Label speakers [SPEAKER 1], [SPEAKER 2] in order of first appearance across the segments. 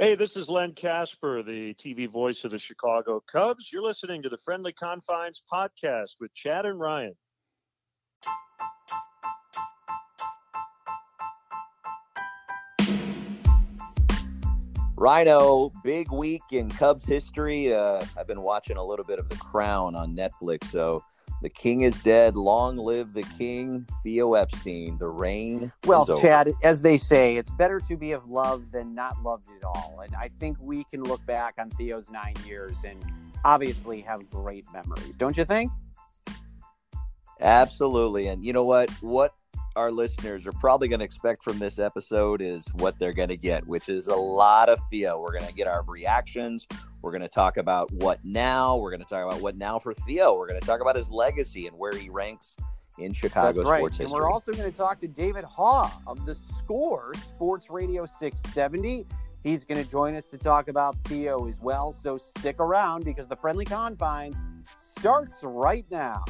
[SPEAKER 1] Hey, this is Len Kasper, the TV voice of the Chicago Cubs. You're listening to the Friendly Confines podcast with Chad and Ryan.
[SPEAKER 2] Rhino, big week in Cubs history. Uh, I've been watching a little bit of The Crown on Netflix. So the king is dead. Long live the king, Theo Epstein. The reign.
[SPEAKER 3] Well, Chad, as they say, it's better to be of love than not loved at all. And I think we can look back on Theo's nine years and obviously have great memories, don't you think?
[SPEAKER 2] Absolutely. And you know what? What our listeners are probably going to expect from this episode is what they're going to get, which is a lot of Theo. We're going to get our reactions. We're going to talk about what now. We're going to talk about what now for Theo. We're going to talk about his legacy and where he ranks in Chicago
[SPEAKER 3] That's right.
[SPEAKER 2] sports
[SPEAKER 3] and we're also going to talk to David Haugh of the Score Sports Radio 670. He's going to join us to talk about Theo as well. So stick around because the friendly confines starts right now.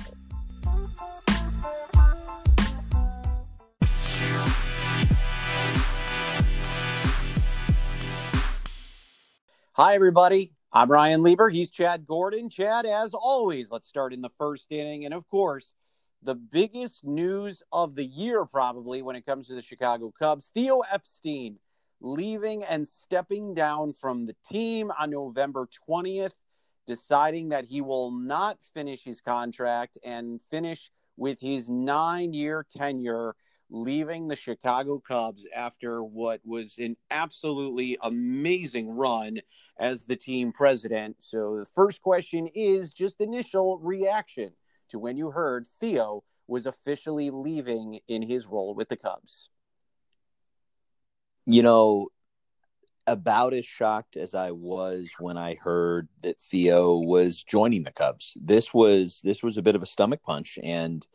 [SPEAKER 3] Hi, everybody. I'm Ryan Lieber. He's Chad Gordon. Chad, as always, let's start in the first inning. And of course, the biggest news of the year, probably when it comes to the Chicago Cubs Theo Epstein leaving and stepping down from the team on November 20th, deciding that he will not finish his contract and finish with his nine year tenure leaving the Chicago Cubs after what was an absolutely amazing run as the team president. So, the first question is just initial reaction to when you heard Theo was officially leaving in his role with the Cubs.
[SPEAKER 2] you know, about as shocked as I was when I heard that Theo was joining the Cubs. This was this was a bit of a stomach punch, and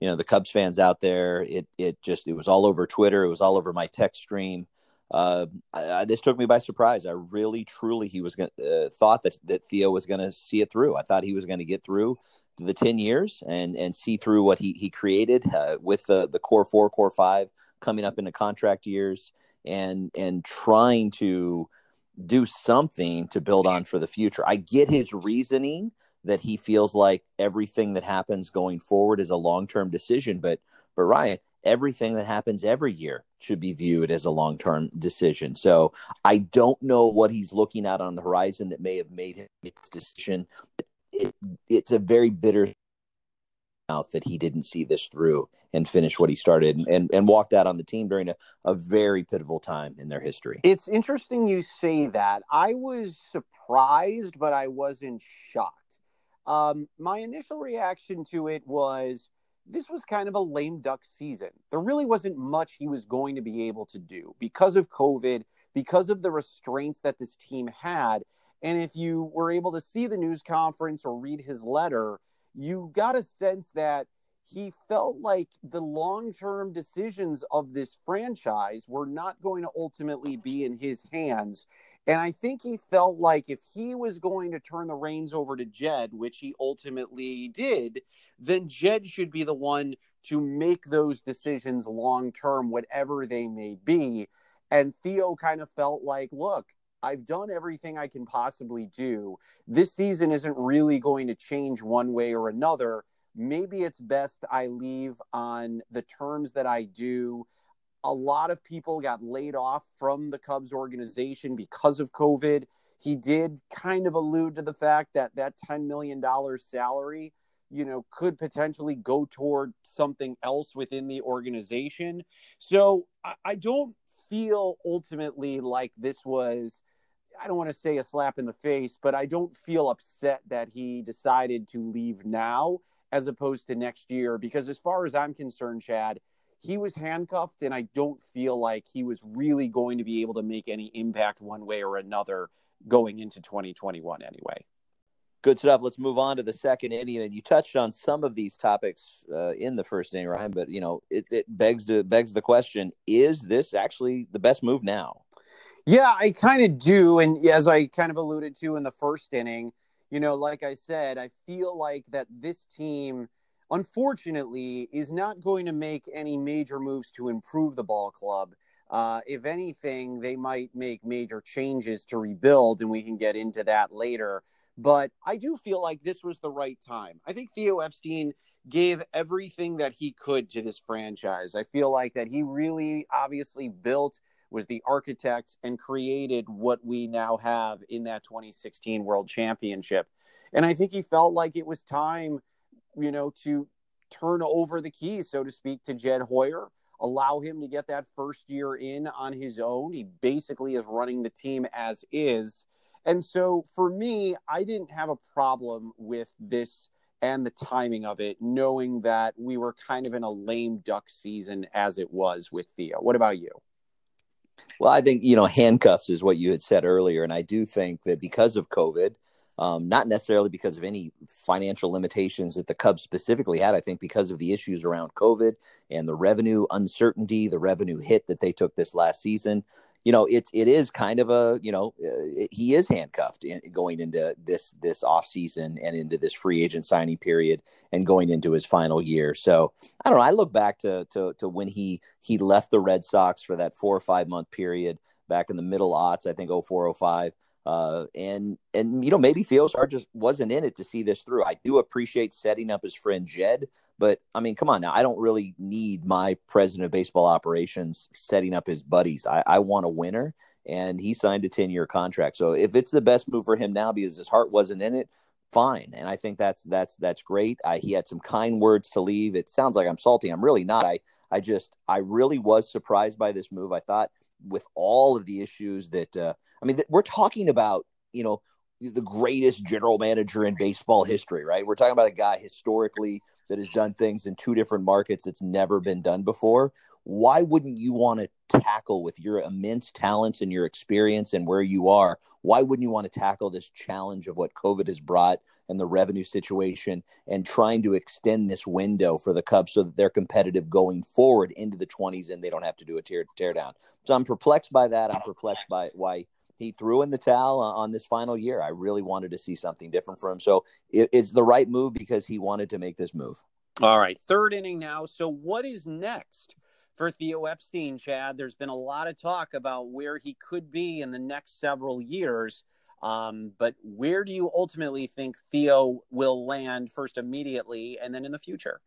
[SPEAKER 2] you know the Cubs fans out there, it it just it was all over Twitter, it was all over my text stream. Uh, I, I, this took me by surprise. I really, truly, he was going uh, thought that that Theo was going to see it through. I thought he was going to get through the ten years and and see through what he he created uh, with the the core four, core five coming up into contract years and and trying to do something to build on for the future. I get his reasoning that he feels like everything that happens going forward is a long-term decision, but but Ryan, everything that happens every year should be viewed as a long-term decision. So I don't know what he's looking at on the horizon that may have made him make this decision. It, it's a very bitter mouth that he didn't see this through and finish what he started and, and, walked out on the team during a, a very pivotal time in their history.
[SPEAKER 3] It's interesting you say that. I was surprised, but I wasn't shocked. Um, my initial reaction to it was this was kind of a lame duck season. There really wasn't much he was going to be able to do because of COVID, because of the restraints that this team had. And if you were able to see the news conference or read his letter, you got a sense that he felt like the long term decisions of this franchise were not going to ultimately be in his hands. And I think he felt like if he was going to turn the reins over to Jed, which he ultimately did, then Jed should be the one to make those decisions long term, whatever they may be. And Theo kind of felt like, look, I've done everything I can possibly do. This season isn't really going to change one way or another. Maybe it's best I leave on the terms that I do. A lot of people got laid off from the Cubs organization because of COVID. He did kind of allude to the fact that that $10 million salary, you know, could potentially go toward something else within the organization. So I, I don't feel ultimately like this was I don't want to say a slap in the face, but I don't feel upset that he decided to leave now as opposed to next year. Because as far as I'm concerned, Chad, he was handcuffed, and I don't feel like he was really going to be able to make any impact one way or another going into 2021 anyway.
[SPEAKER 2] Good stuff. Let's move on to the second inning. And you touched on some of these topics uh, in the first inning, Ryan. But you know, it, it begs to begs the question: Is this actually the best move now?
[SPEAKER 3] Yeah, I kind of do. And as I kind of alluded to in the first inning, you know, like I said, I feel like that this team, unfortunately, is not going to make any major moves to improve the ball club. Uh, if anything, they might make major changes to rebuild, and we can get into that later. But I do feel like this was the right time. I think Theo Epstein gave everything that he could to this franchise. I feel like that he really obviously built, was the architect, and created what we now have in that 2016 World Championship. And I think he felt like it was time, you know, to turn over the keys, so to speak, to Jed Hoyer, allow him to get that first year in on his own. He basically is running the team as is. And so for me, I didn't have a problem with this and the timing of it, knowing that we were kind of in a lame duck season as it was with Theo. What about you?
[SPEAKER 2] Well, I think, you know, handcuffs is what you had said earlier. And I do think that because of COVID, um, not necessarily because of any financial limitations that the Cubs specifically had. I think because of the issues around COVID and the revenue uncertainty, the revenue hit that they took this last season. You know, it's it is kind of a you know uh, he is handcuffed in, going into this this off season and into this free agent signing period and going into his final year. So I don't know. I look back to to to when he he left the Red Sox for that four or five month period back in the middle aughts. I think 0405 uh, and and you know maybe Theo Sar just wasn't in it to see this through. I do appreciate setting up his friend Jed, but I mean, come on now, I don't really need my president of baseball operations setting up his buddies. I, I want a winner, and he signed a ten year contract. So if it's the best move for him now because his heart wasn't in it, fine. And I think that's that's that's great. I, he had some kind words to leave. It sounds like I'm salty. I'm really not. I I just I really was surprised by this move. I thought with all of the issues that uh, I mean, th- we're talking about, you know, the greatest general manager in baseball history, right? We're talking about a guy historically that has done things in two different markets that's never been done before. Why wouldn't you want to tackle with your immense talents and your experience and where you are? Why wouldn't you want to tackle this challenge of what COVID has brought and the revenue situation and trying to extend this window for the Cubs so that they're competitive going forward into the 20s and they don't have to do a tear, tear down. So I'm perplexed by that. I'm perplexed by why he threw in the towel uh, on this final year. I really wanted to see something different from him. So it, it's the right move because he wanted to make this move.
[SPEAKER 3] All right, third inning now. So what is next for Theo Epstein, Chad? There's been a lot of talk about where he could be in the next several years. Um, but where do you ultimately think Theo will land first immediately and then in the future?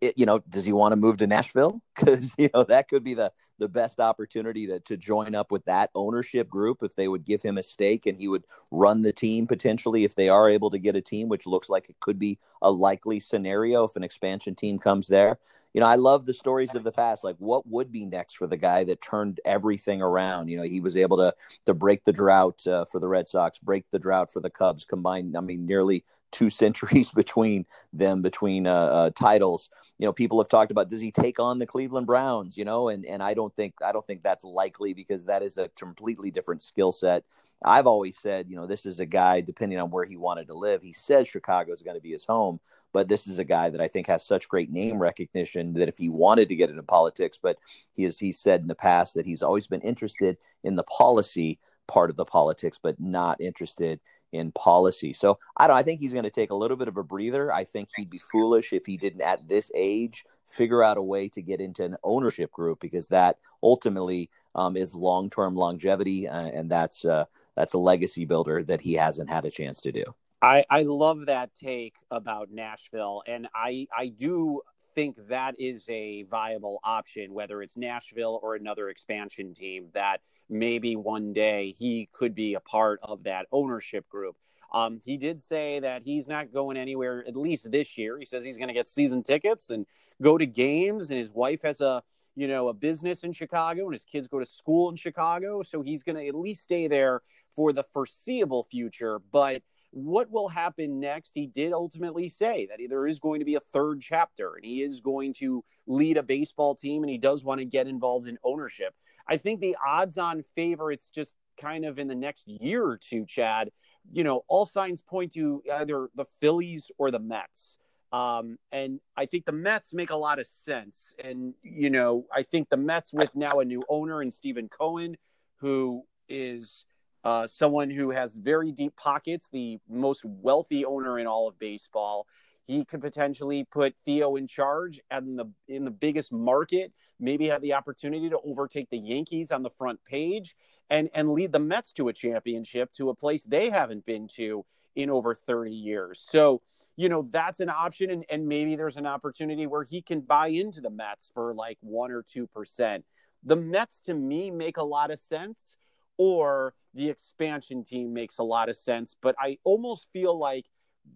[SPEAKER 2] It, you know, does he want to move to Nashville? Because you know that could be the the best opportunity to to join up with that ownership group if they would give him a stake and he would run the team potentially if they are able to get a team, which looks like it could be a likely scenario if an expansion team comes there you know, I love the stories of the past. Like, what would be next for the guy that turned everything around? You know, he was able to to break the drought uh, for the Red Sox, break the drought for the Cubs. Combined, I mean, nearly two centuries between them, between uh, uh, titles. You know, people have talked about does he take on the Cleveland Browns? You know, and and I don't think I don't think that's likely because that is a completely different skill set. I've always said, you know, this is a guy, depending on where he wanted to live, he says Chicago is going to be his home, but this is a guy that I think has such great name recognition that if he wanted to get into politics, but he has he said in the past that he's always been interested in the policy part of the politics, but not interested in policy. So I don't I think he's going to take a little bit of a breather. I think he'd be foolish if he didn't at this age figure out a way to get into an ownership group because that ultimately um, is long-term longevity, uh, and that's uh, that's a legacy builder that he hasn't had a chance to do.
[SPEAKER 3] I, I love that take about Nashville, and I I do think that is a viable option, whether it's Nashville or another expansion team. That maybe one day he could be a part of that ownership group. Um, he did say that he's not going anywhere at least this year. He says he's going to get season tickets and go to games, and his wife has a you know a business in Chicago, and his kids go to school in Chicago, so he's going to at least stay there for the foreseeable future. But what will happen next? He did ultimately say that there is going to be a third chapter and he is going to lead a baseball team and he does want to get involved in ownership. I think the odds on favor, it's just kind of in the next year or two, Chad. You know, all signs point to either the Phillies or the Mets. Um, and I think the Mets make a lot of sense. And, you know, I think the Mets with now a new owner and Steven Cohen, who is uh, someone who has very deep pockets, the most wealthy owner in all of baseball. He could potentially put Theo in charge and the in the biggest market, maybe have the opportunity to overtake the Yankees on the front page and and lead the Mets to a championship to a place they haven't been to in over 30 years. So, you know, that's an option and, and maybe there's an opportunity where he can buy into the Mets for like 1 or 2%. The Mets to me make a lot of sense or the expansion team makes a lot of sense, but I almost feel like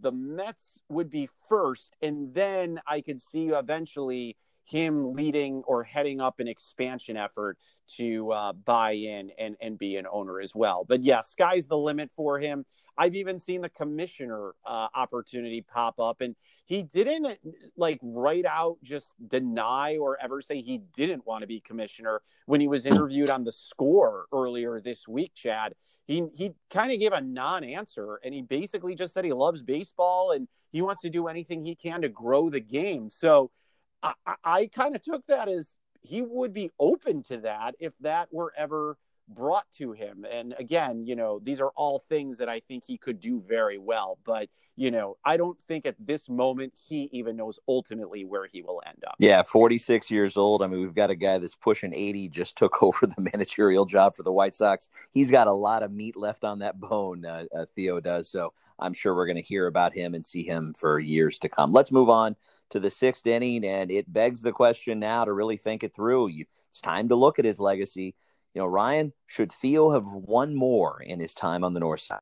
[SPEAKER 3] the Mets would be first, and then I could see eventually him leading or heading up an expansion effort to uh, buy in and, and be an owner as well. But yeah, sky's the limit for him. I've even seen the commissioner uh, opportunity pop up, and he didn't like right out just deny or ever say he didn't want to be commissioner. When he was interviewed on the score earlier this week, Chad he he kind of gave a non-answer and he basically just said he loves baseball and he wants to do anything he can to grow the game. So i, I kind of took that as he would be open to that if that were ever brought to him. And again, you know, these are all things that I think he could do very well. But, you know, I don't think at this moment he even knows ultimately where he will end up.
[SPEAKER 2] Yeah, 46 years old. I mean, we've got a guy that's pushing 80, just took over the managerial job for the White Sox. He's got a lot of meat left on that bone, uh, uh, Theo does. So I'm sure we're going to hear about him and see him for years to come. Let's move on to the sixth inning. And it begs the question now to really think it through. You, it's time to look at his legacy you know, Ryan, should Theo have won more in his time on the north side?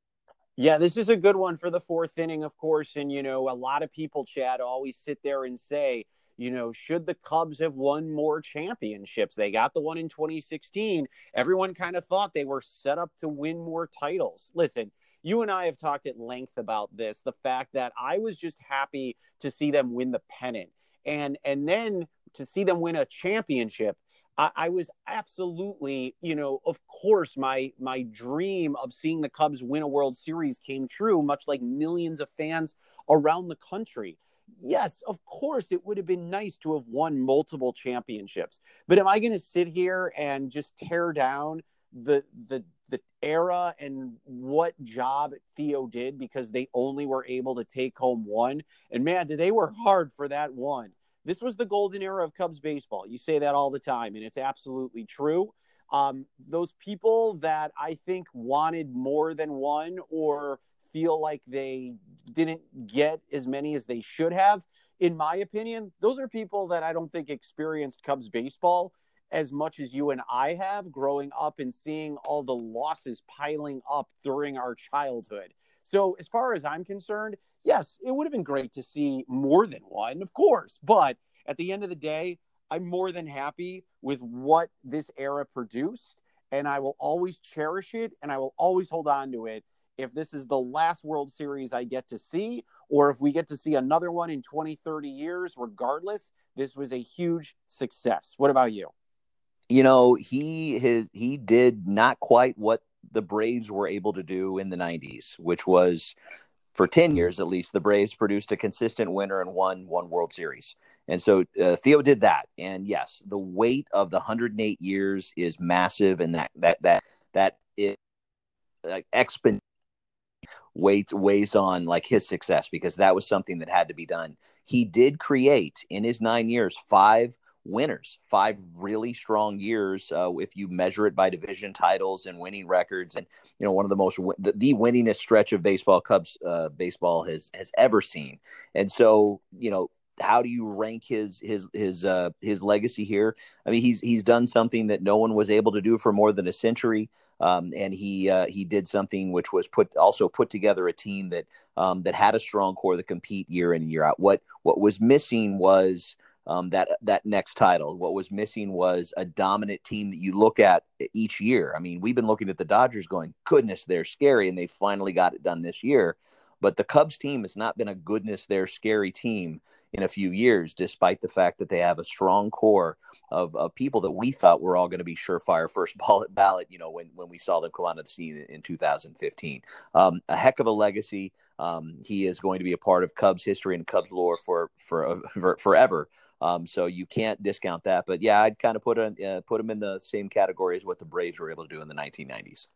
[SPEAKER 3] Yeah, this is a good one for the fourth inning, of course. And, you know, a lot of people, Chad, always sit there and say, you know, should the Cubs have won more championships? They got the one in 2016. Everyone kind of thought they were set up to win more titles. Listen, you and I have talked at length about this the fact that I was just happy to see them win the pennant and and then to see them win a championship I, I was absolutely, you know, of course, my my dream of seeing the Cubs win a World Series came true, much like millions of fans around the country. Yes, of course, it would have been nice to have won multiple championships. But am I going to sit here and just tear down the the the era and what job Theo did because they only were able to take home one? And man, they were hard for that one. This was the golden era of Cubs baseball. You say that all the time, and it's absolutely true. Um, those people that I think wanted more than one or feel like they didn't get as many as they should have, in my opinion, those are people that I don't think experienced Cubs baseball as much as you and I have growing up and seeing all the losses piling up during our childhood. So, as far as I'm concerned, yes, it would have been great to see more than one, of course. But at the end of the day, I'm more than happy with what this era produced. And I will always cherish it and I will always hold on to it if this is the last World Series I get to see, or if we get to see another one in 20, 30 years, regardless, this was a huge success. What about you?
[SPEAKER 2] You know, he his he did not quite what the Braves were able to do in the 90s, which was for 10 years at least, the Braves produced a consistent winner and won one World Series. And so uh, Theo did that. And yes, the weight of the 108 years is massive, and that that that that is like exponential weight weighs on like his success because that was something that had to be done. He did create in his nine years five winners, five really strong years uh, if you measure it by division titles and winning records, and you know one of the most the, the winningest stretch of baseball Cubs uh, baseball has has ever seen. And so you know how do you rank his his his uh, his legacy here? I mean, he's he's done something that no one was able to do for more than a century. Um, and he uh, he did something which was put also put together a team that um, that had a strong core that compete year in and year out. What what was missing was um, that that next title. What was missing was a dominant team that you look at each year. I mean, we've been looking at the Dodgers, going, "Goodness, they're scary," and they finally got it done this year. But the Cubs team has not been a goodness, they're scary team in a few years, despite the fact that they have a strong core of, of people that we thought were all going to be surefire first ballot ballot. You know, when when we saw them come onto the scene in, in 2015, um, a heck of a legacy. Um, he is going to be a part of Cubs history and Cubs lore for for, for forever. Um, so you can't discount that. But yeah, I'd kind of put a, uh, put him in the same category as what the Braves were able to do in the 1990s.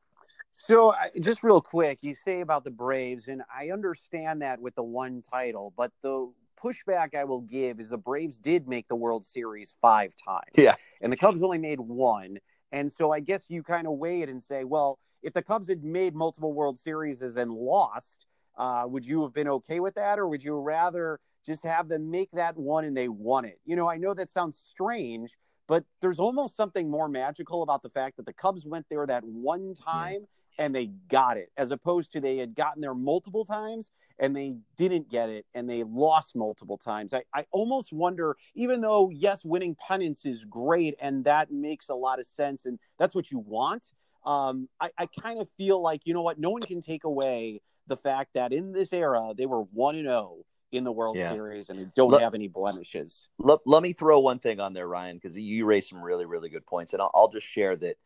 [SPEAKER 3] So, just real quick, you say about the Braves, and I understand that with the one title, but the pushback I will give is the Braves did make the World Series five times.
[SPEAKER 2] Yeah.
[SPEAKER 3] And the Cubs only made one. And so I guess you kind of weigh it and say, well, if the Cubs had made multiple World Series and lost, uh, would you have been okay with that? Or would you rather just have them make that one and they won it? You know, I know that sounds strange, but there's almost something more magical about the fact that the Cubs went there that one time. Yeah and they got it, as opposed to they had gotten there multiple times and they didn't get it and they lost multiple times. I, I almost wonder, even though, yes, winning pennants is great and that makes a lot of sense and that's what you want. Um, I, I kind of feel like, you know what, no one can take away the fact that in this era, they were 1 and 0 in the World yeah. Series and they don't let, have any blemishes.
[SPEAKER 2] Let, let me throw one thing on there, Ryan, because you raised some really, really good points. And I'll, I'll just share that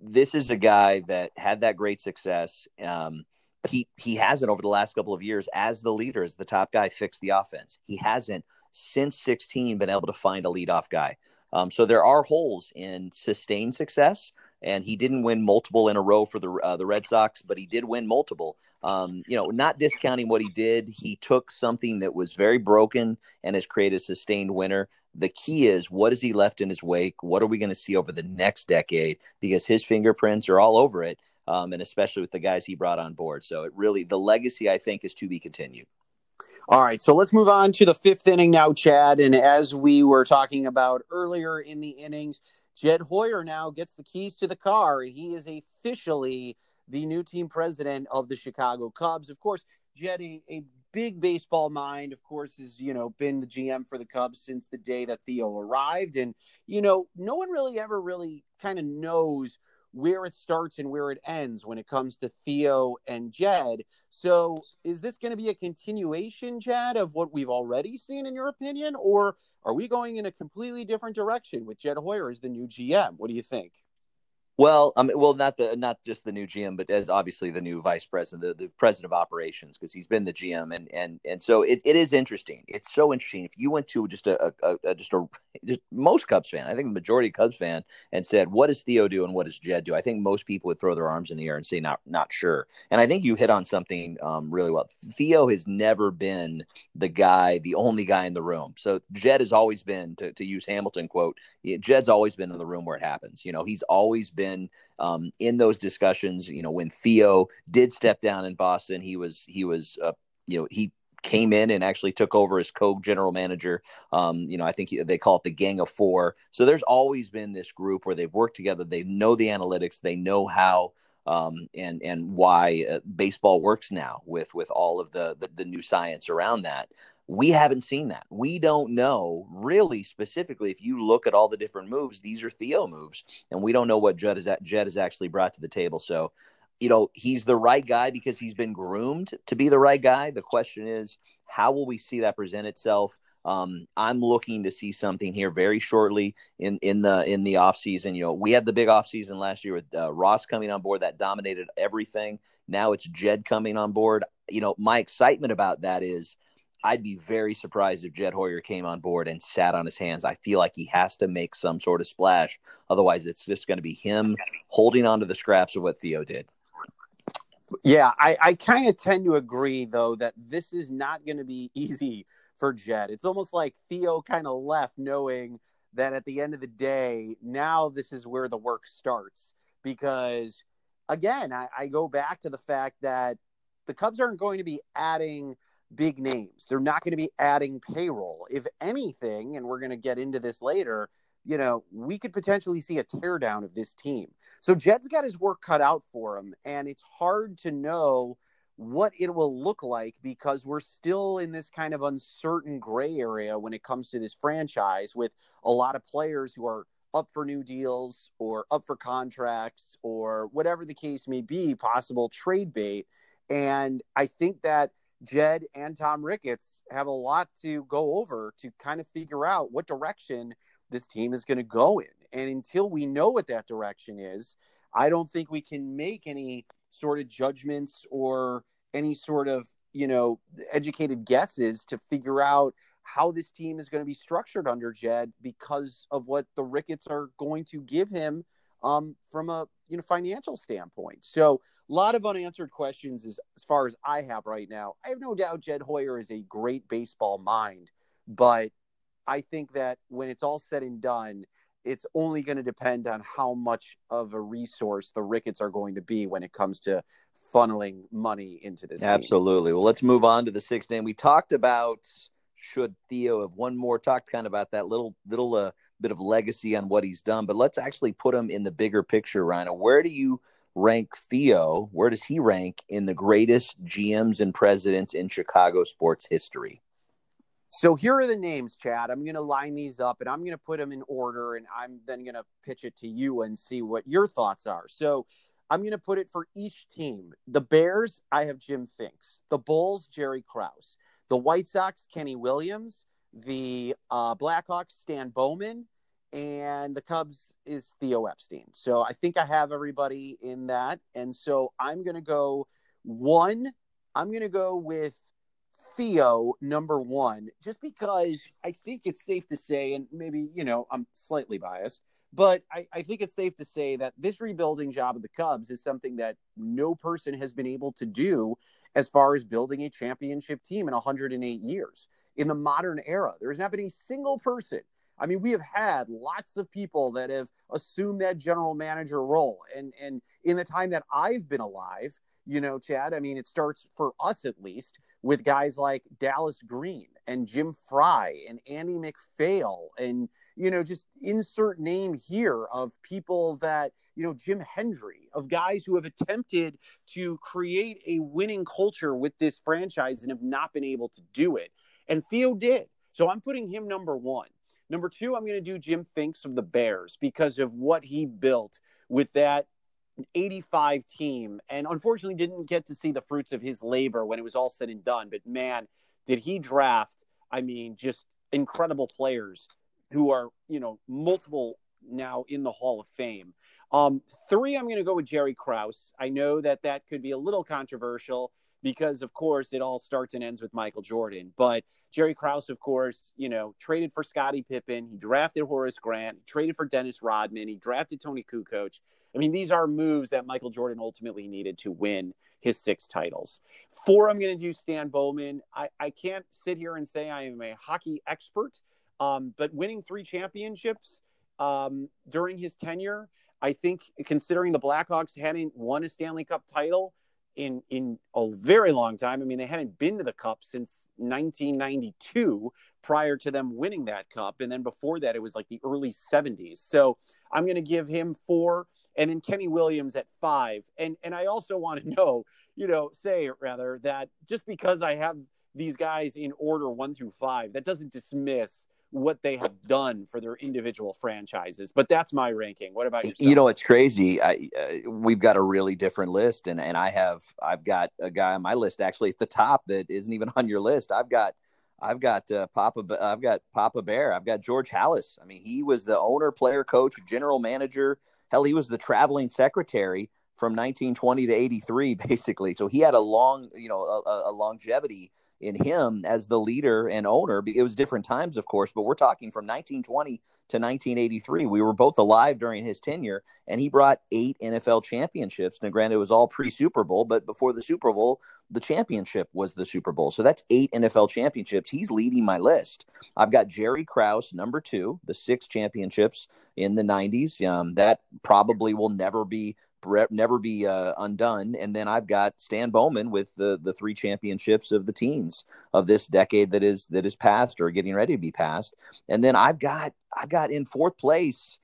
[SPEAKER 2] this is a guy that had that great success. Um, he he hasn't over the last couple of years as the leader, as the top guy, fixed the offense. He hasn't since 16 been able to find a leadoff guy. Um, so there are holes in sustained success, and he didn't win multiple in a row for the uh, the Red Sox, but he did win multiple. Um, you know, not discounting what he did, he took something that was very broken and has created a sustained winner. The key is what has he left in his wake? What are we going to see over the next decade? Because his fingerprints are all over it um, and especially with the guys he brought on board. So it really, the legacy, I think, is to be continued.
[SPEAKER 3] All right, so let's move on to the fifth inning now, Chad. And as we were talking about earlier in the innings, Jed Hoyer now gets the keys to the car, he is officially the new team president of the Chicago Cubs. Of course, Jed, a, a big baseball mind, of course, has you know been the GM for the Cubs since the day that Theo arrived, and you know no one really ever really kind of knows where it starts and where it ends when it comes to Theo and Jed. So, is this going to be a continuation, Jed, of what we've already seen, in your opinion, or are we going in a completely different direction with Jed Hoyer as the new GM? What do you think?
[SPEAKER 2] Well, I mean, well, not the not just the new GM, but as obviously the new vice president, the, the president of operations, because he's been the GM, and and and so it, it is interesting. It's so interesting. If you went to just a, a, a just a just most Cubs fan, I think the majority of Cubs fan, and said, "What does Theo do and what does Jed do?" I think most people would throw their arms in the air and say, "Not not sure." And I think you hit on something um, really well. Theo has never been the guy, the only guy in the room. So Jed has always been, to to use Hamilton quote, Jed's always been in the room where it happens. You know, he's always been been um, in those discussions. You know, when Theo did step down in Boston, he was he was uh, you know he came in and actually took over as co-general manager. Um, you know, I think they call it the Gang of Four. So there's always been this group where they've worked together. They know the analytics. They know how um, and and why uh, baseball works now with with all of the, the, the new science around that we haven't seen that. We don't know really specifically if you look at all the different moves, these are Theo moves, and we don't know what Jed is Jed has actually brought to the table. So, you know, he's the right guy because he's been groomed to be the right guy. The question is, how will we see that present itself? Um, I'm looking to see something here very shortly in in the in the off season. You know, we had the big off season last year with uh, Ross coming on board that dominated everything. Now it's Jed coming on board. You know, my excitement about that is I'd be very surprised if Jed Hoyer came on board and sat on his hands. I feel like he has to make some sort of splash. Otherwise, it's just going to be him holding on to the scraps of what Theo did.
[SPEAKER 3] Yeah, I, I kind of tend to agree, though, that this is not going to be easy for Jed. It's almost like Theo kind of left knowing that at the end of the day, now this is where the work starts. Because, again, I, I go back to the fact that the Cubs aren't going to be adding – big names. They're not going to be adding payroll. If anything, and we're going to get into this later, you know, we could potentially see a teardown of this team. So Jed's got his work cut out for him, and it's hard to know what it will look like because we're still in this kind of uncertain gray area when it comes to this franchise with a lot of players who are up for new deals or up for contracts or whatever the case may be, possible trade bait. And I think that Jed and Tom Ricketts have a lot to go over to kind of figure out what direction this team is going to go in. And until we know what that direction is, I don't think we can make any sort of judgments or any sort of, you know, educated guesses to figure out how this team is going to be structured under Jed because of what the Ricketts are going to give him um, from a you know financial standpoint. So a lot of unanswered questions as, as far as I have right now. I have no doubt Jed Hoyer is a great baseball mind, but I think that when it's all said and done, it's only going to depend on how much of a resource the Ricketts are going to be when it comes to funneling money into this.
[SPEAKER 2] Absolutely. Well, let's move on to the sixth game. We talked about should Theo have one more talked kind of about that little little uh, bit of legacy on what he's done, but let's actually put him in the bigger picture, Rhino. Where do you rank Theo? Where does he rank in the greatest GMs and presidents in Chicago sports history?
[SPEAKER 3] So here are the names, Chad. I'm going to line these up and I'm going to put them in order and I'm then going to pitch it to you and see what your thoughts are. So I'm going to put it for each team. The Bears, I have Jim Finks. The Bulls, Jerry Krause. The White Sox, Kenny Williams. The uh, Blackhawks, Stan Bowman. And the Cubs is Theo Epstein. So I think I have everybody in that. And so I'm going to go one. I'm going to go with Theo number one, just because I think it's safe to say, and maybe, you know, I'm slightly biased, but I, I, think it's safe to say that this rebuilding job of the Cubs is something that no person has been able to do as far as building a championship team in 108 years. In the modern era, there has not been a single person. I mean, we have had lots of people that have assumed that general manager role. And, and in the time that I've been alive, you know, Chad, I mean, it starts for us at least with guys like Dallas Green and Jim Frey and Andy MacPhail and you know just insert name here of people that you know Jim Hendry of guys who have attempted to create a winning culture with this franchise and have not been able to do it. And Theo did. So I'm putting him number 1 number 2 I'm going to do Jim Finks of the Bears because of what he built with that 85 team and unfortunately didn't get to see the fruits of his labor when it was all said and done. But man, did he draft, I mean, just incredible players who are, you know, multiple now in the Hall of Fame. Um, three, I'm going to go with Jerry Krause. I know that that could be a little controversial because, of course, it all starts and ends with Michael Jordan. But Jerry Krause, of course, you know, traded for Scottie Pippen. He drafted Horace Grant, traded for Dennis Rodman. He drafted Toni Kukoc. I mean, these are moves that Michael Jordan ultimately needed to win his six titles. Four, I'm going to do Stan Bowman. I, I can't sit here and say I am a hockey expert, um, but winning three championships um, during his tenure, I think considering the Blackhawks hadn't won a Stanley Cup title in in a very long time. I mean, they hadn't been to the Cup since 1992 prior to them winning that cup and then before that it was like the early 70s. So, I'm going to give him 4 and then Kenny Williams at five. And and I also want to know, you know, say rather that just because I have these guys in order one through five, that doesn't dismiss what they have done for their individual franchises. But that's my ranking. What about yourself?
[SPEAKER 2] You know, it's crazy. I uh, we've got a really different list, and and I have I've got a guy on my list actually at the top that isn't even on your list. I've got. I've got uh, Papa. I've got Papa Bear. I've got George Halas. I mean, he was the owner, player, coach, general manager Hell, he was the traveling secretary from 1920 to 83, basically. So he had a long, you know, a, a longevity in him as the leader and owner. It was different times, of course, but we're talking from 1920 to 1983. We were both alive during his tenure, and he brought eight NFL championships. Now, granted, it was all pre Super Bowl, but before the Super Bowl, the championship was the Super Bowl. So that's eight NFL championships. He's leading my list. I've got Jerry Krause, number two, the six championships in the 90s. Um, that probably will never be never be uh, undone. And then I've got Stan Bowman with the the three championships of the teens of this decade that is that is past or getting ready to be passed. And then I've got I've got in fourth place.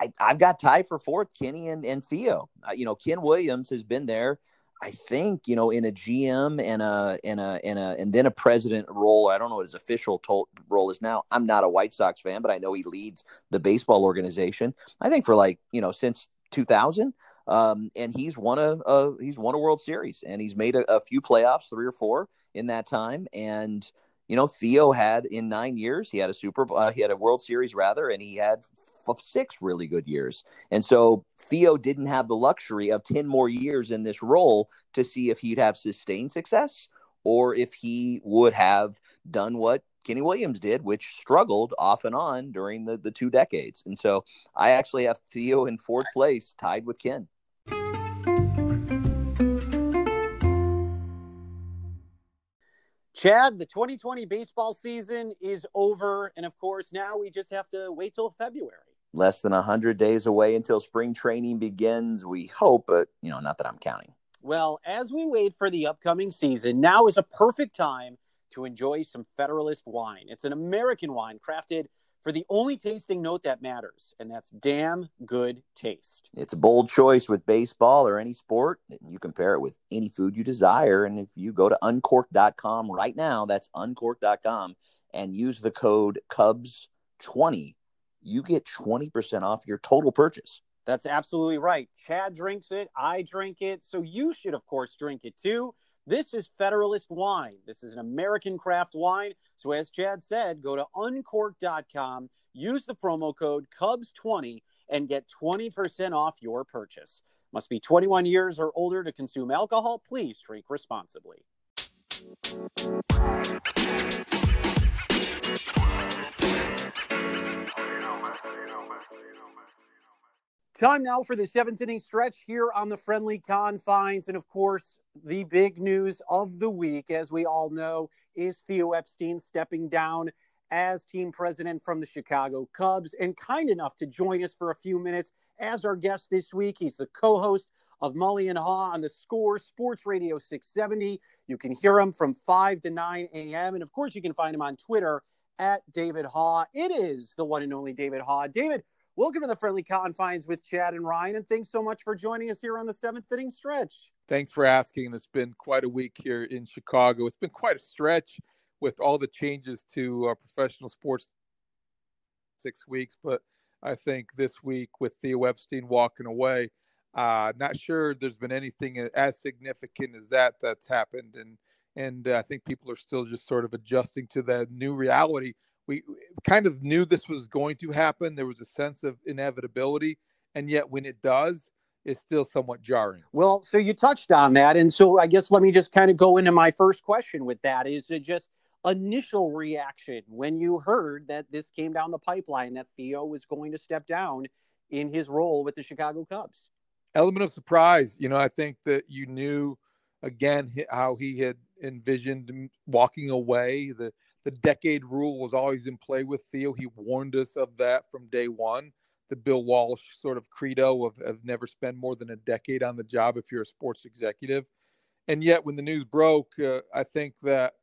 [SPEAKER 2] I, have got tied for fourth, Kenny and, and Theo. Uh, you know, Ken Williams has been there. I think you know in a GM and a and a and a and then a president role. I don't know what his official to- role is now. I'm not a White Sox fan, but I know he leads the baseball organization. I think for like you know since 2000. Um, and he's won a, a, he's won a World Series and he's made a, a, few playoffs, three or four in that time. And you know, Theo had in nine years, he had a Super, uh, he had a World Series rather, and he had f- six really good years. And so Theo didn't have the luxury of ten more years in this role to see if he'd have sustained success or if he would have done what Kenny Williams did, which struggled off and on during the, the two decades. And so I actually have Theo in fourth place, tied with Ken.
[SPEAKER 3] Chad, the 2020 baseball season is over. And of course, now we just have to wait till February.
[SPEAKER 2] Less than 100 days away until spring training begins. We hope, but, you know, not that I'm counting.
[SPEAKER 3] Well, as we wait for the upcoming season, now is a perfect time to enjoy some Federalist wine. It's an American wine crafted for the only tasting note that matters, and that's damn good taste.
[SPEAKER 2] It's a bold choice with baseball or any sport. You compare it with any food you desire. And if you go to uncork.com right now, that's uncork.com, and use the code Cubs20, you get 20% off your total purchase.
[SPEAKER 3] That's absolutely right. Chad drinks it. I drink it. So you should, of course, drink it too. This is Federalist wine. This is an American craft wine. So, as Chad said, go to uncork.com, use the promo code Cubs20, and get 20% off your purchase. Must be 21 years or older to consume alcohol. Please drink responsibly. Time now for the seventh inning stretch here on the friendly confines. And of course, the big news of the week, as we all know, is Theo Epstein stepping down as team president from the Chicago Cubs and kind enough to join us for a few minutes as our guest this week. He's the co host of Mully and Haugh on the score Sports Radio 670. You can hear him from 5 to 9 a.m. And of course, you can find him on Twitter at David Haugh. It is the one and only David Haugh. David, welcome to the Friendly Confines with Chad and Ryan. And thanks so much for joining us here on the seventh inning stretch.
[SPEAKER 4] Thanks for asking. It's been quite a week here in Chicago. It's been quite a stretch with all the changes to uh, professional sports six weeks, but I think this week with Theo Epstein walking away, uh, not sure there's been anything as significant as that that's happened, and and uh, I think people are still just sort of adjusting to that new reality. We kind of knew this was going to happen. There was a sense of inevitability, and yet when it does, it's still somewhat jarring.
[SPEAKER 3] Well, so you touched on that, and so I guess let me just kind of go into my first question with that. Is it just initial reaction when you heard that this came down the pipeline that Theo was going to step down in his role with the Chicago Cubs?
[SPEAKER 4] Element of surprise. You know, I think that you knew again how he had envisioned walking away. The the decade rule was always in play with Theo. He warned us of that from day one. The Bill Walsh sort of credo of, of never spend more than a decade on the job if you're a sports executive. And yet, when the news broke, uh, I think that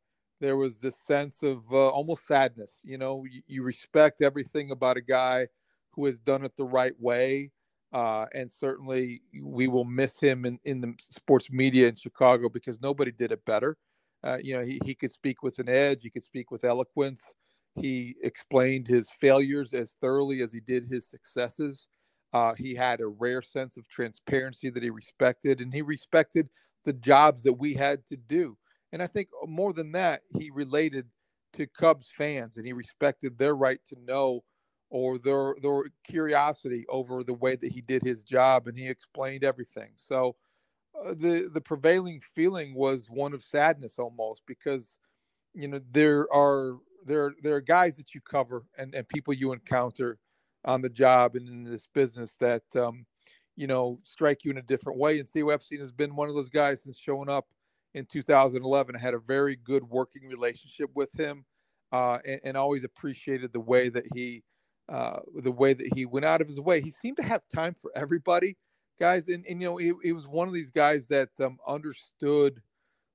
[SPEAKER 4] there was this sense of uh, almost sadness. You know, you, you, respect everything about a guy who has done it the right way. Uh, and certainly we will miss him in, in the sports media in Chicago because nobody did it better. Uh, you know, he, he could speak with an edge, he could speak with eloquence. He explained his failures as thoroughly as he did his successes. Uh, he had a rare sense of transparency that he respected, and he respected the jobs that we had to do. And I think more than that, he related to Cubs fans and he respected their right to know or their their curiosity over the way that he did his job and he explained everything. So uh, the the prevailing feeling was one of sadness almost because you know there are there there are guys that you cover and and people you encounter on the job and in this business that um, you know strike you in a different way and Theo Epstein has been one of those guys since showing up in 2011. I had a very good working relationship with him, uh, and, and, always appreciated the way that he, uh, the way that he went out of his way. He seemed to have time for everybody, guys, and, and you know he, he was one of these guys that um, understood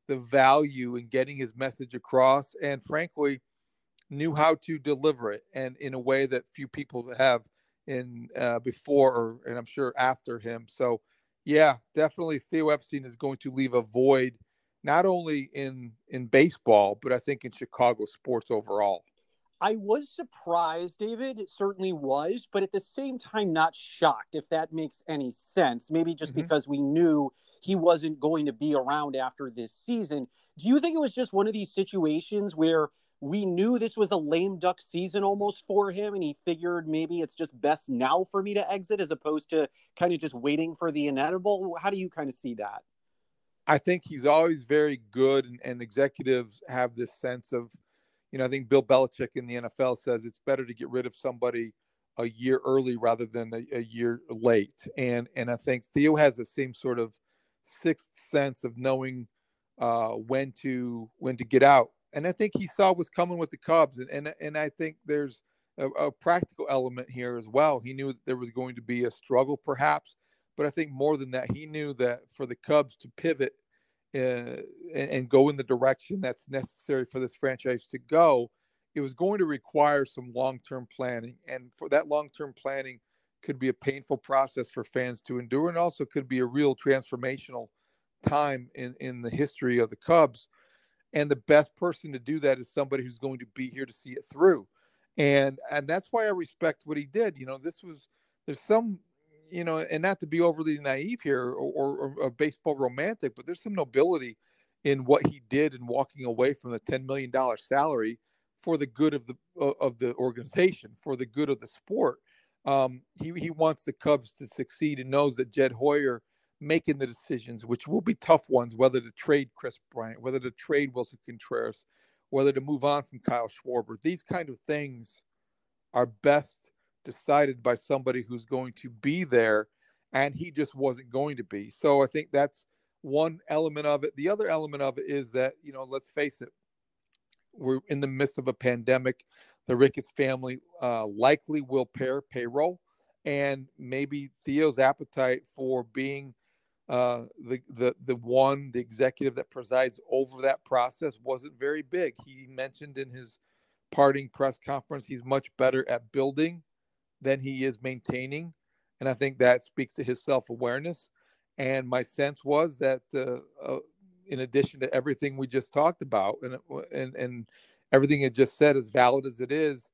[SPEAKER 4] the value in getting his message across, and frankly, knew how to deliver it, and in a way that few people have in uh, before, or, and I'm sure after him. So. Yeah, definitely. Theo Epstein is going to leave a void not only in in baseball, but I think in Chicago sports overall.
[SPEAKER 3] I was surprised, David. It certainly was, but at the same time, not shocked, if that makes any sense. Maybe just mm-hmm. because we knew he wasn't going to be around after this season. Do you think it was just one of these situations where we knew this was a lame duck season almost for him, and he figured maybe it's just best now for me to exit as opposed to kind of just waiting for the inevitable? How do you kind of see that?
[SPEAKER 4] I think he's always very good, and, and, executives have this sense of, you know, I think Bill Belichick in the NFL says it's better to get rid of somebody a year early rather than a, a year late. And and I think Theo has the same sort of sixth sense of knowing uh, when to when to get out. And I think he saw what's coming with the Cubs. And and, and I think there's a, a practical element here as well. He knew there was going to be a struggle, perhaps, but I think more than that, he knew that for the Cubs to pivot Uh, and, and go in the direction that's necessary for this franchise to go, it was going to require some long-term planning, and for that long-term planning could be a painful process for fans to endure, and also could be a real transformational time in in the history of the Cubs. And the best person to do that is somebody who's going to be here to see it through and and that's why I respect what he did. You know, this was there's some you know, and not to be overly naive here or, or, or baseball romantic, but there's some nobility in what he did in walking away from the ten million dollar salary for the good of the of the organization, for the good of the sport. Um, he he wants the Cubs to succeed and knows that Jed Hoyer making the decisions, which will be tough ones, whether to trade Kris Bryant, whether to trade Willson Contreras, whether to move on from Kyle Schwarber. These kind of things are best decided by somebody who's going to be there, and he just wasn't going to be. So I think that's one element of it. The other element of it is that, you know, let's face it, we're in the midst of a pandemic. The Ricketts family uh, likely will pare payroll, and maybe Theo's appetite for being uh, the the the one the executive that presides over that process wasn't very big. He mentioned in his parting press conference he's much better at building than he is maintaining, and I think that speaks to his self awareness. And my sense was that, uh, uh, in addition to everything we just talked about, and and and everything it just said, as valid as it is,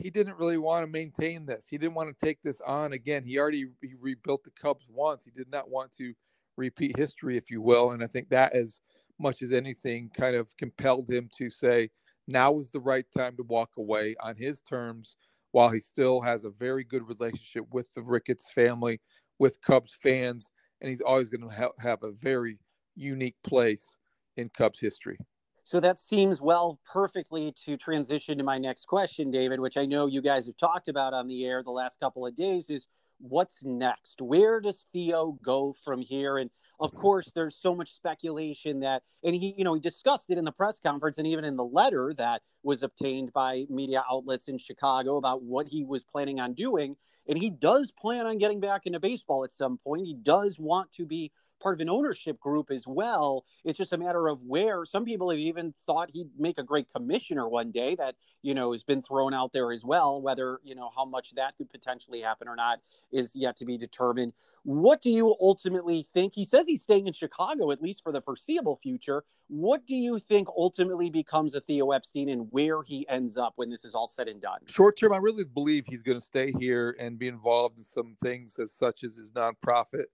[SPEAKER 4] he didn't really want to maintain this. He didn't want to take this on again. He already he rebuilt the Cubs once. He did not want to repeat history, if you will. And I think that, as much as anything, kind of compelled him to say, now is the right time to walk away on his terms while he still has a very good relationship with the Ricketts family, with Cubs fans, and he's always going to ha- have a very unique place in Cubs history.
[SPEAKER 3] So that seems well perfectly to transition to my next question, David, which I know you guys have talked about on the air the last couple of days is what's next? Where does Theo go from here? And of mm-hmm. course, there's so much speculation that, and he, you know, he discussed it in the press conference and even in the letter that was obtained by media outlets in Chicago about what he was planning on doing. And he does plan on getting back into baseball at some point. He does want to be part of an ownership group as well. It's just a matter of where some people have even thought he'd make a great commissioner one day that, you know, has been thrown out there as well. Whether, you know, how much that could potentially happen or not is yet to be determined. What do you ultimately think? He says he's staying in Chicago, at least for the foreseeable future. What do you think ultimately becomes a Theo Epstein and where he ends up when this is all said and done?
[SPEAKER 4] Short term, I really believe he's going to stay here and be involved in some things as such as his nonprofit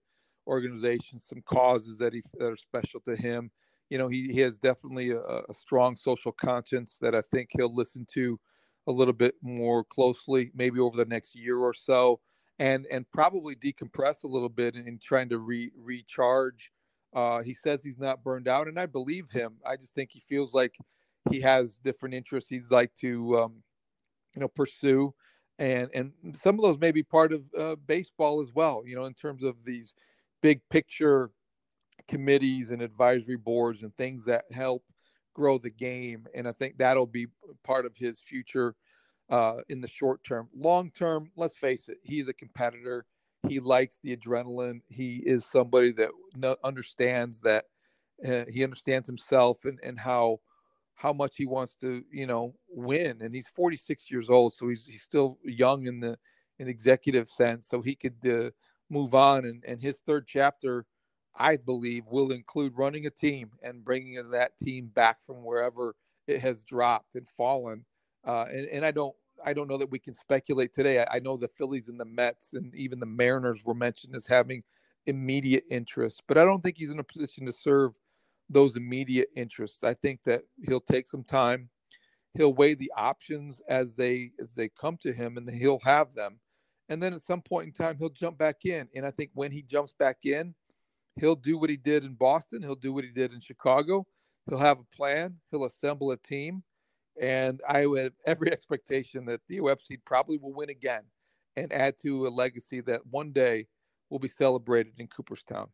[SPEAKER 4] organizations, some causes that he that are special to him. You know, he, he has definitely a, a strong social conscience that I think he'll listen to a little bit more closely, maybe over the next year or so, and and probably decompress a little bit in, in trying to re, recharge. Uh, he says he's not burned out, and I believe him. I just think he feels like he has different interests he'd like to, um, you know, pursue, and and some of those may be part of uh, baseball as well. You know, in terms of these big picture committees and advisory boards and things that help grow the game. And I think that'll be part of his future uh, in the short term. Long term, let's face it, he's a competitor. He likes the adrenaline. He is somebody that understands that uh, he understands himself and, and how how much he wants to you know win. And he's 46 years old, so he's he's still young in the in executive sense. So he could uh, move on. And, and his third chapter, I believe, will include running a team and bringing that team back from wherever it has dropped and fallen. Uh, and, and I don't I don't know that we can speculate today. I, I, know the Phillies and the Mets and even the Mariners were mentioned as having immediate interests, but I don't think he's in a position to serve those immediate interests. I think that he'll take some time. He'll weigh the options as they as they come to him, and he'll have them and then at some point in time he'll jump back in and i think when he jumps back in he'll do what he did in boston he'll do what he did in chicago he'll have a plan he'll assemble a team And I have every expectation that Theo Epstein probably will win again and add to a legacy that one day will be celebrated in Cooperstown.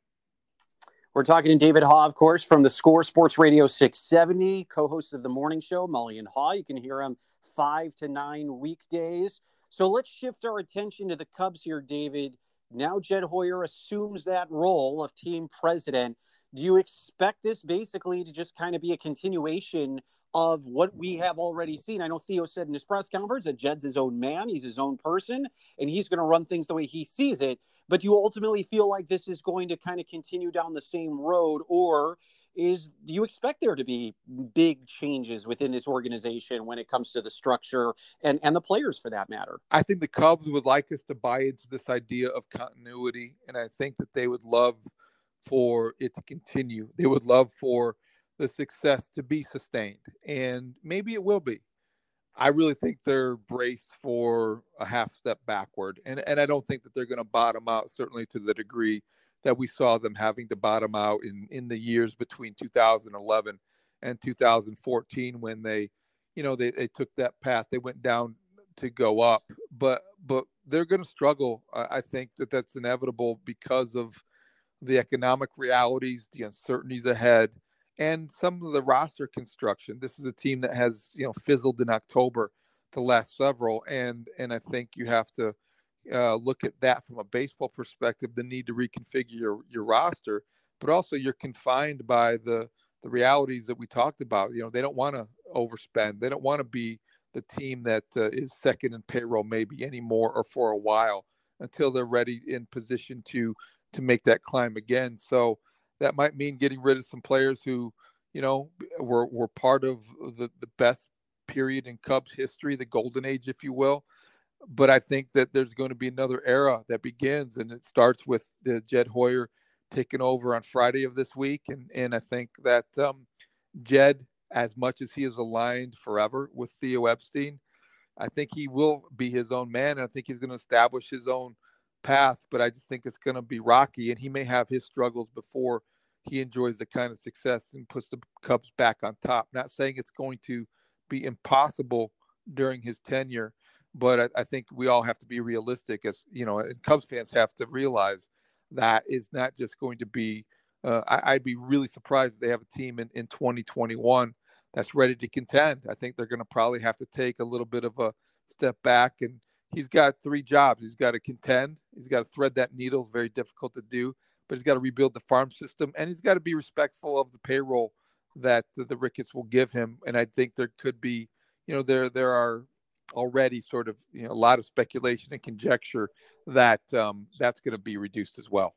[SPEAKER 3] We're talking to David Haugh, of course, from the Score Sports Radio 670, co host of the morning show, Mully and Haugh. You can hear him five to nine weekdays. So let's shift our attention to the Cubs here, David. Now Jed Hoyer assumes that role of team president. Do you expect this basically to just kind of be a continuation of what we have already seen? I know Theo said in his press conference that Jed's his own man, he's his own person, and he's going to run things the way he sees it. But do you ultimately feel like this is going to kind of continue down the same road, or is do you expect there to be big changes within this organization when it comes to the structure and and the players for that matter?
[SPEAKER 4] I think the cubs would like us to buy into this idea of continuity and i think that they would love for it to continue. They would love for the success to be sustained and maybe it will be. I really think they're braced for a half step backward and and i don't think that they're going to bottom out certainly to the degree that we saw them having to bottom out in in the years between 2011 and 2014 when they you know they, they took that path they went down to go up. But but they're going to struggle i think that that's inevitable because of the economic realities the uncertainties ahead and some of the roster construction. This is a team that has you know fizzled in october the last several and and i think you have to uh, look at that from a baseball perspective, the need to reconfigure your, your roster, but also you're confined by the the realities that we talked about. You know, they don't want to overspend. They don't want to be the team that uh, is second in payroll maybe anymore or for a while until they're ready in position to to make that climb again. So that might mean getting rid of some players who, you know, were were part of the the best period in Cubs history, the golden age, if you will but I think that there's going to be another era that begins, and it starts with the Jed Hoyer taking over on Friday of this week, and and I think that um, Jed, as much as he is aligned forever with Theo Epstein, I think he will be his own man, and I think he's going to establish his own path. But I just think it's going to be rocky, and he may have his struggles before he enjoys the kind of success and puts the Cubs back on top. Not saying it's going to be impossible during his tenure but I, I, think we all have to be realistic as you know and cubs fans have to realize that is not just going to be uh, I, would be really surprised if they have a team in, in 2021 that's ready to contend. I think they're going to probably have to take a little bit of a step back and he's got three jobs. He's got to contend he's got to thread that needle it's very difficult to do but he's got to rebuild the farm system and he's got to be respectful of the payroll that the, the ricketts will give him and i think there could be you know there there are already sort of you know, a lot of speculation and conjecture that um, that's going to be reduced as well.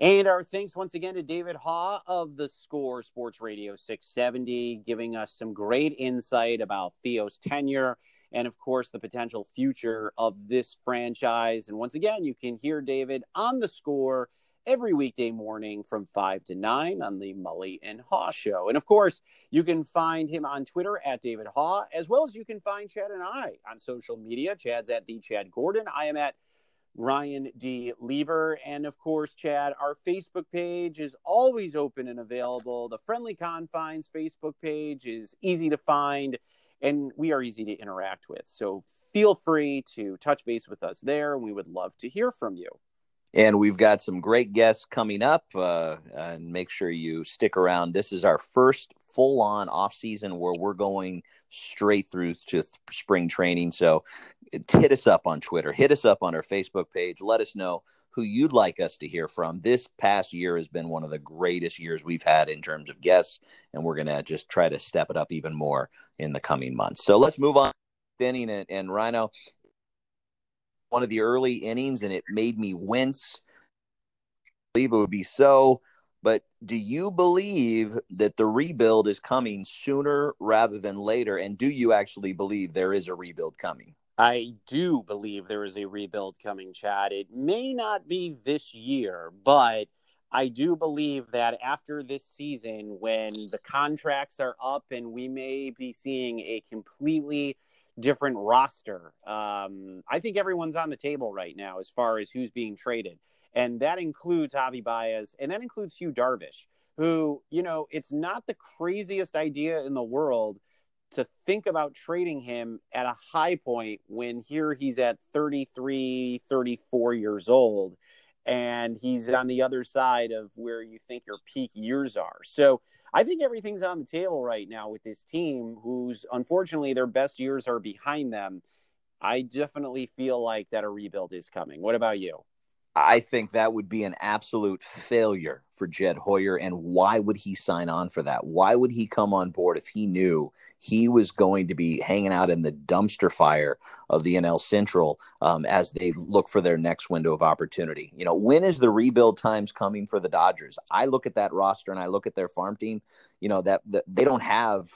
[SPEAKER 3] And our thanks once again to David Haugh of the Score Sports Radio 670, giving us some great insight about Theo's tenure and, of course, the potential future of this franchise. And once again, you can hear David on the score every weekday morning from 5 to 9 on the Mully and Haugh Show. And of course, you can find him on Twitter at David Haugh, as well as you can find Chad and I on social media. Chad's at the Chad Gordon. I am at Ryan D. Lieber. And of course, Chad, our Facebook page is always open and available. The Friendly Confines Facebook page is easy to find and we are easy to interact with. So feel free to touch base with us there. And we would love to hear from you.
[SPEAKER 2] And we've got some great guests coming up. Uh, and make sure you stick around. This is our first full on off season where we're going straight through to th- spring training. So hit us up on Twitter, hit us up on our Facebook page. Let us know who you'd like us to hear from. This past year has been one of the greatest years we've had in terms of guests, and we're going to just try to step it up even more in the coming months. So let's move on. Inning and, and Rhino, one of the early innings and it made me wince. I believe it would be so. But do you believe that the rebuild is coming sooner rather than later? And do you actually believe there is a rebuild coming?
[SPEAKER 3] I do believe there is a rebuild coming, Chad. It may not be this year, but I do believe that after this season, when the contracts are up and we may be seeing a completely different roster. Um, I think everyone's on the table right now as far as who's being traded, and that includes Javy Baez, and that includes Yu Darvish, who, you know, it's not the craziest idea in the world to think about trading him at a high point when here he's at 33, 34 years old and he's on the other side of where you think your peak years are. So I think everything's on the table right now with this team, who's unfortunately their best years are behind them. I definitely feel like that a rebuild is coming. What about you?
[SPEAKER 2] I think that would be an absolute failure for Jed Hoyer. And why would he sign on for that? Why would he come on board if he knew he was going to be hanging out in the dumpster fire of the NL Central um, as they look for their next window of opportunity? You know, when is the rebuild times coming for the Dodgers? I look at that roster and I look at their farm team. You know that, that they don't have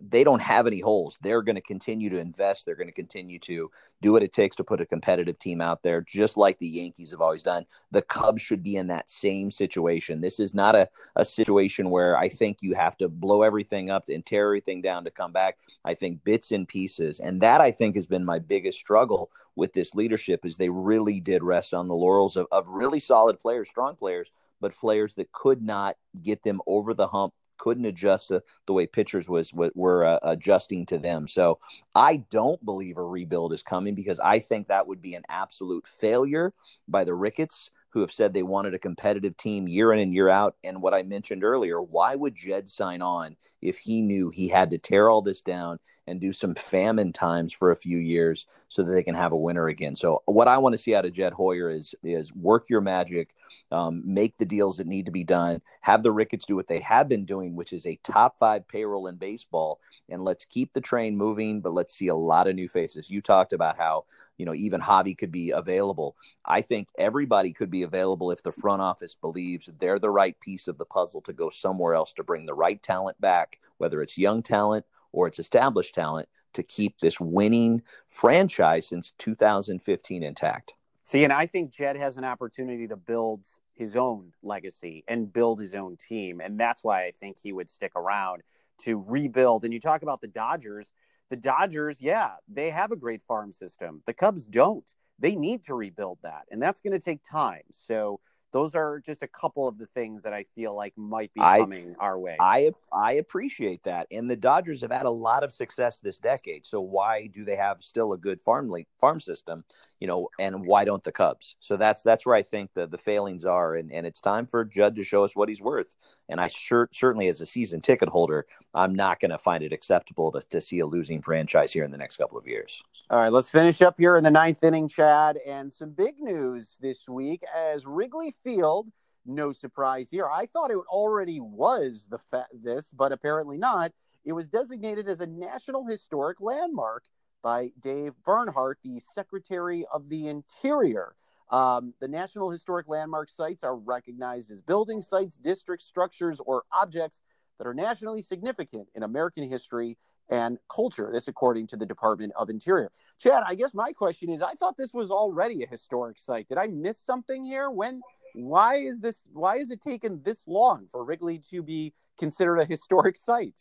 [SPEAKER 2] they don't have any holes. They're going to continue to invest. They're going to continue to do what it takes to put a competitive team out there, just like the Yankees have always done. The Cubs should be in that same situation. This is not a, a situation where I think you have to blow everything up and tear everything down to come back. I think bits and pieces. And that I think has been my biggest struggle with this leadership is they really did rest on the laurels of, of really solid players, strong players, but players that could not get them over the hump couldn't adjust to the way pitchers was were uh, adjusting to them. So I don't believe a rebuild is coming because I think that would be an absolute failure by the Ricketts who have said they wanted a competitive team year in and year out. And what I mentioned earlier, why would Jed sign on if he knew he had to tear all this down and do some famine times for a few years so that they can have a winner again. So what I want to see out of Jed Hoyer is is work your magic, um, make the deals that need to be done, have the Ricketts do what they have been doing, which is a top five payroll in baseball, and let's keep the train moving. But let's see a lot of new faces. You talked about how you know even Javy could be available. I think everybody could be available if the front office believes they're the right piece of the puzzle to go somewhere else to bring the right talent back, whether it's young talent or its established talent to keep this winning franchise since 2015 intact.
[SPEAKER 3] See, and I think Jed has an opportunity to build his own legacy and build his own team. And that's why I think he would stick around to rebuild. And you talk about the Dodgers. The Dodgers, yeah, they have a great farm system. The Cubs don't. They need to rebuild that. And that's going to take time. So those are just a couple of the things that I feel like might be coming I, our way.
[SPEAKER 2] I I appreciate that, and the Dodgers have had a lot of success this decade. So why do they have still a good farm farm system? You know, and why don't the Cubs? So that's that's where I think the the failings are, and and it's time for Judd to show us what he's worth. And I sure certainly as a season ticket holder, I'm not going to find it acceptable to to see a losing franchise here in the next couple of years.
[SPEAKER 3] All right, let's finish up here in the ninth inning, Chad, and some big news this week as Wrigley Field. No surprise here. I thought it already was the fa- this, but apparently not. It was designated as a National Historic Landmark by Dave Bernhardt, the Secretary of the Interior. Um, the National Historic Landmark sites are recognized as building sites, district structures, or objects that are nationally significant in American history and culture. This, according to the Department of Interior. Chad, I guess my question is: I thought this was already a historic site. Did I miss something here? When? Why is this? Why is it taken this long for Wrigley to be considered a historic site?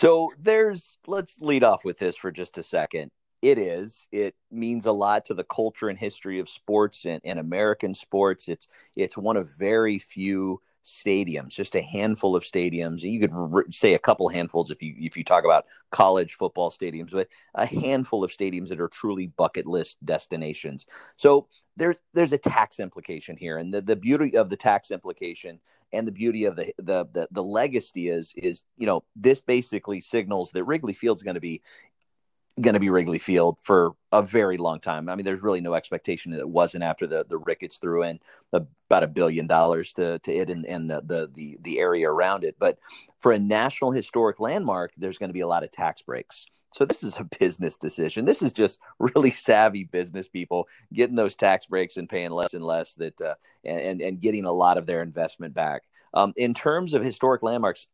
[SPEAKER 2] So there's. Let's lead off with this for just a second. It is. It means a lot to the culture and history of sports and, and American sports. It's it's one of very few stadiums, just a handful of stadiums. You could re- say a couple handfuls if you if you talk about college football stadiums, but a handful of stadiums that are truly bucket list destinations. So there's there's a tax implication here, and the, the beauty of the tax implication and the beauty of the, the the the legacy is is you know this basically signals that Wrigley Field's going to be going to be Wrigley Field for a very long time. I mean, there's really no expectation that it wasn't after the the Ricketts threw in about a billion dollars to to it and, and the, the the the area around it. But for a national historic landmark, there's going to be a lot of tax breaks. So this is a business decision. This is just really savvy business people getting those tax breaks and paying less and less that uh, and and getting a lot of their investment back. Um, in terms of historic landmarks,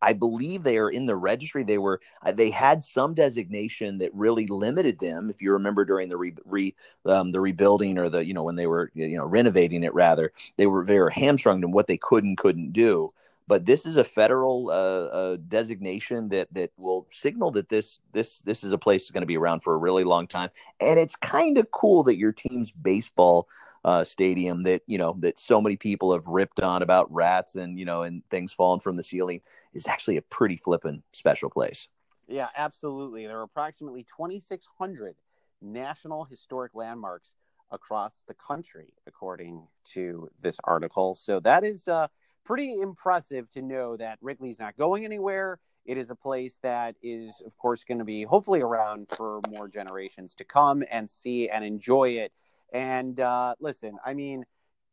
[SPEAKER 2] I believe they are in the registry. They were uh, they had some designation that really limited them. If you remember during the re, re um, the rebuilding or the you know when they were you know renovating it rather, they were very hamstrung in what they could and couldn't do. But this is a federal uh, uh, designation that that will signal that this this this is a place that's going to be around for a really long time. And it's kind of cool that your team's baseball uh, stadium that you know that so many people have ripped on about rats and you know and things falling from the ceiling is actually a pretty flippin' special place.
[SPEAKER 3] Yeah, absolutely. There are approximately 2,600 national historic landmarks across the country, according to this article. So that is uh, pretty impressive to know that Wrigley's not going anywhere. It is a place that is, of course, going to be hopefully around for more generations to come and see and enjoy it. And uh, listen, I mean,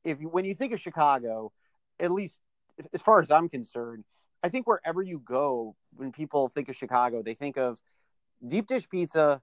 [SPEAKER 3] if you, when you think of Chicago, at least as far as I'm concerned, I think wherever you go, when people think of Chicago, they think of deep dish pizza,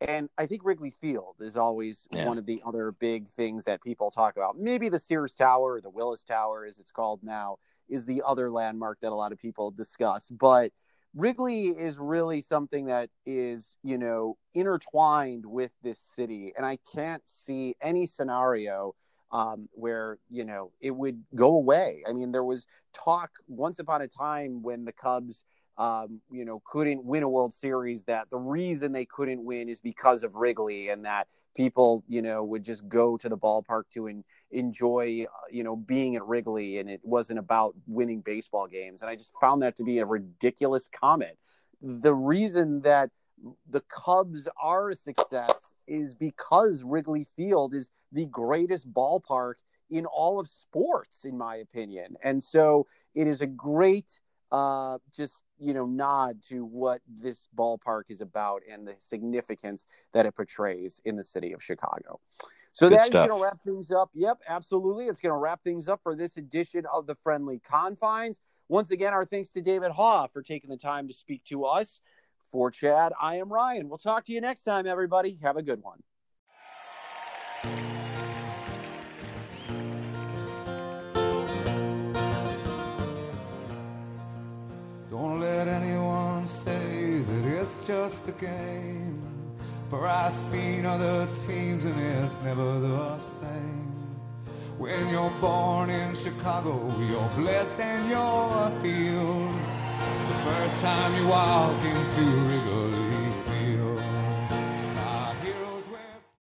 [SPEAKER 3] and I think Wrigley Field is always yeah. one of the other big things that people talk about. Maybe the Sears Tower or the Willis Tower, as it's called now, is the other landmark that a lot of people discuss. But Wrigley is really something that is, you know, intertwined with this city. And I can't see any scenario um, where, you know, it would go away. I mean, there was talk once upon a time when the Cubs um, you know, couldn't win a World Series, that the reason they couldn't win is because of Wrigley, and that people, you know, would just go to the ballpark to en- enjoy, uh, you know, being at Wrigley, and it wasn't about winning baseball games. And I just found that to be a ridiculous comment. The reason that the Cubs are a success is because Wrigley Field is the greatest ballpark in all of sports, in my opinion. And so it is a great uh, just you know nod to what this ballpark is about and the significance that it portrays in the city of Chicago. So Good that stuff. is going to wrap things up. Yep, absolutely. It's going to wrap things up for this edition of the Friendly Confines. Once again, our thanks to David Haugh for taking the time to speak to us. For Chad, I am Ryan. We'll talk to you next time, everybody. Have a good one. Just a game. For I've seen other teams and it's never the same. When you're born in Chicago, you're blessed and you're healed. The first time you walk into Wrigley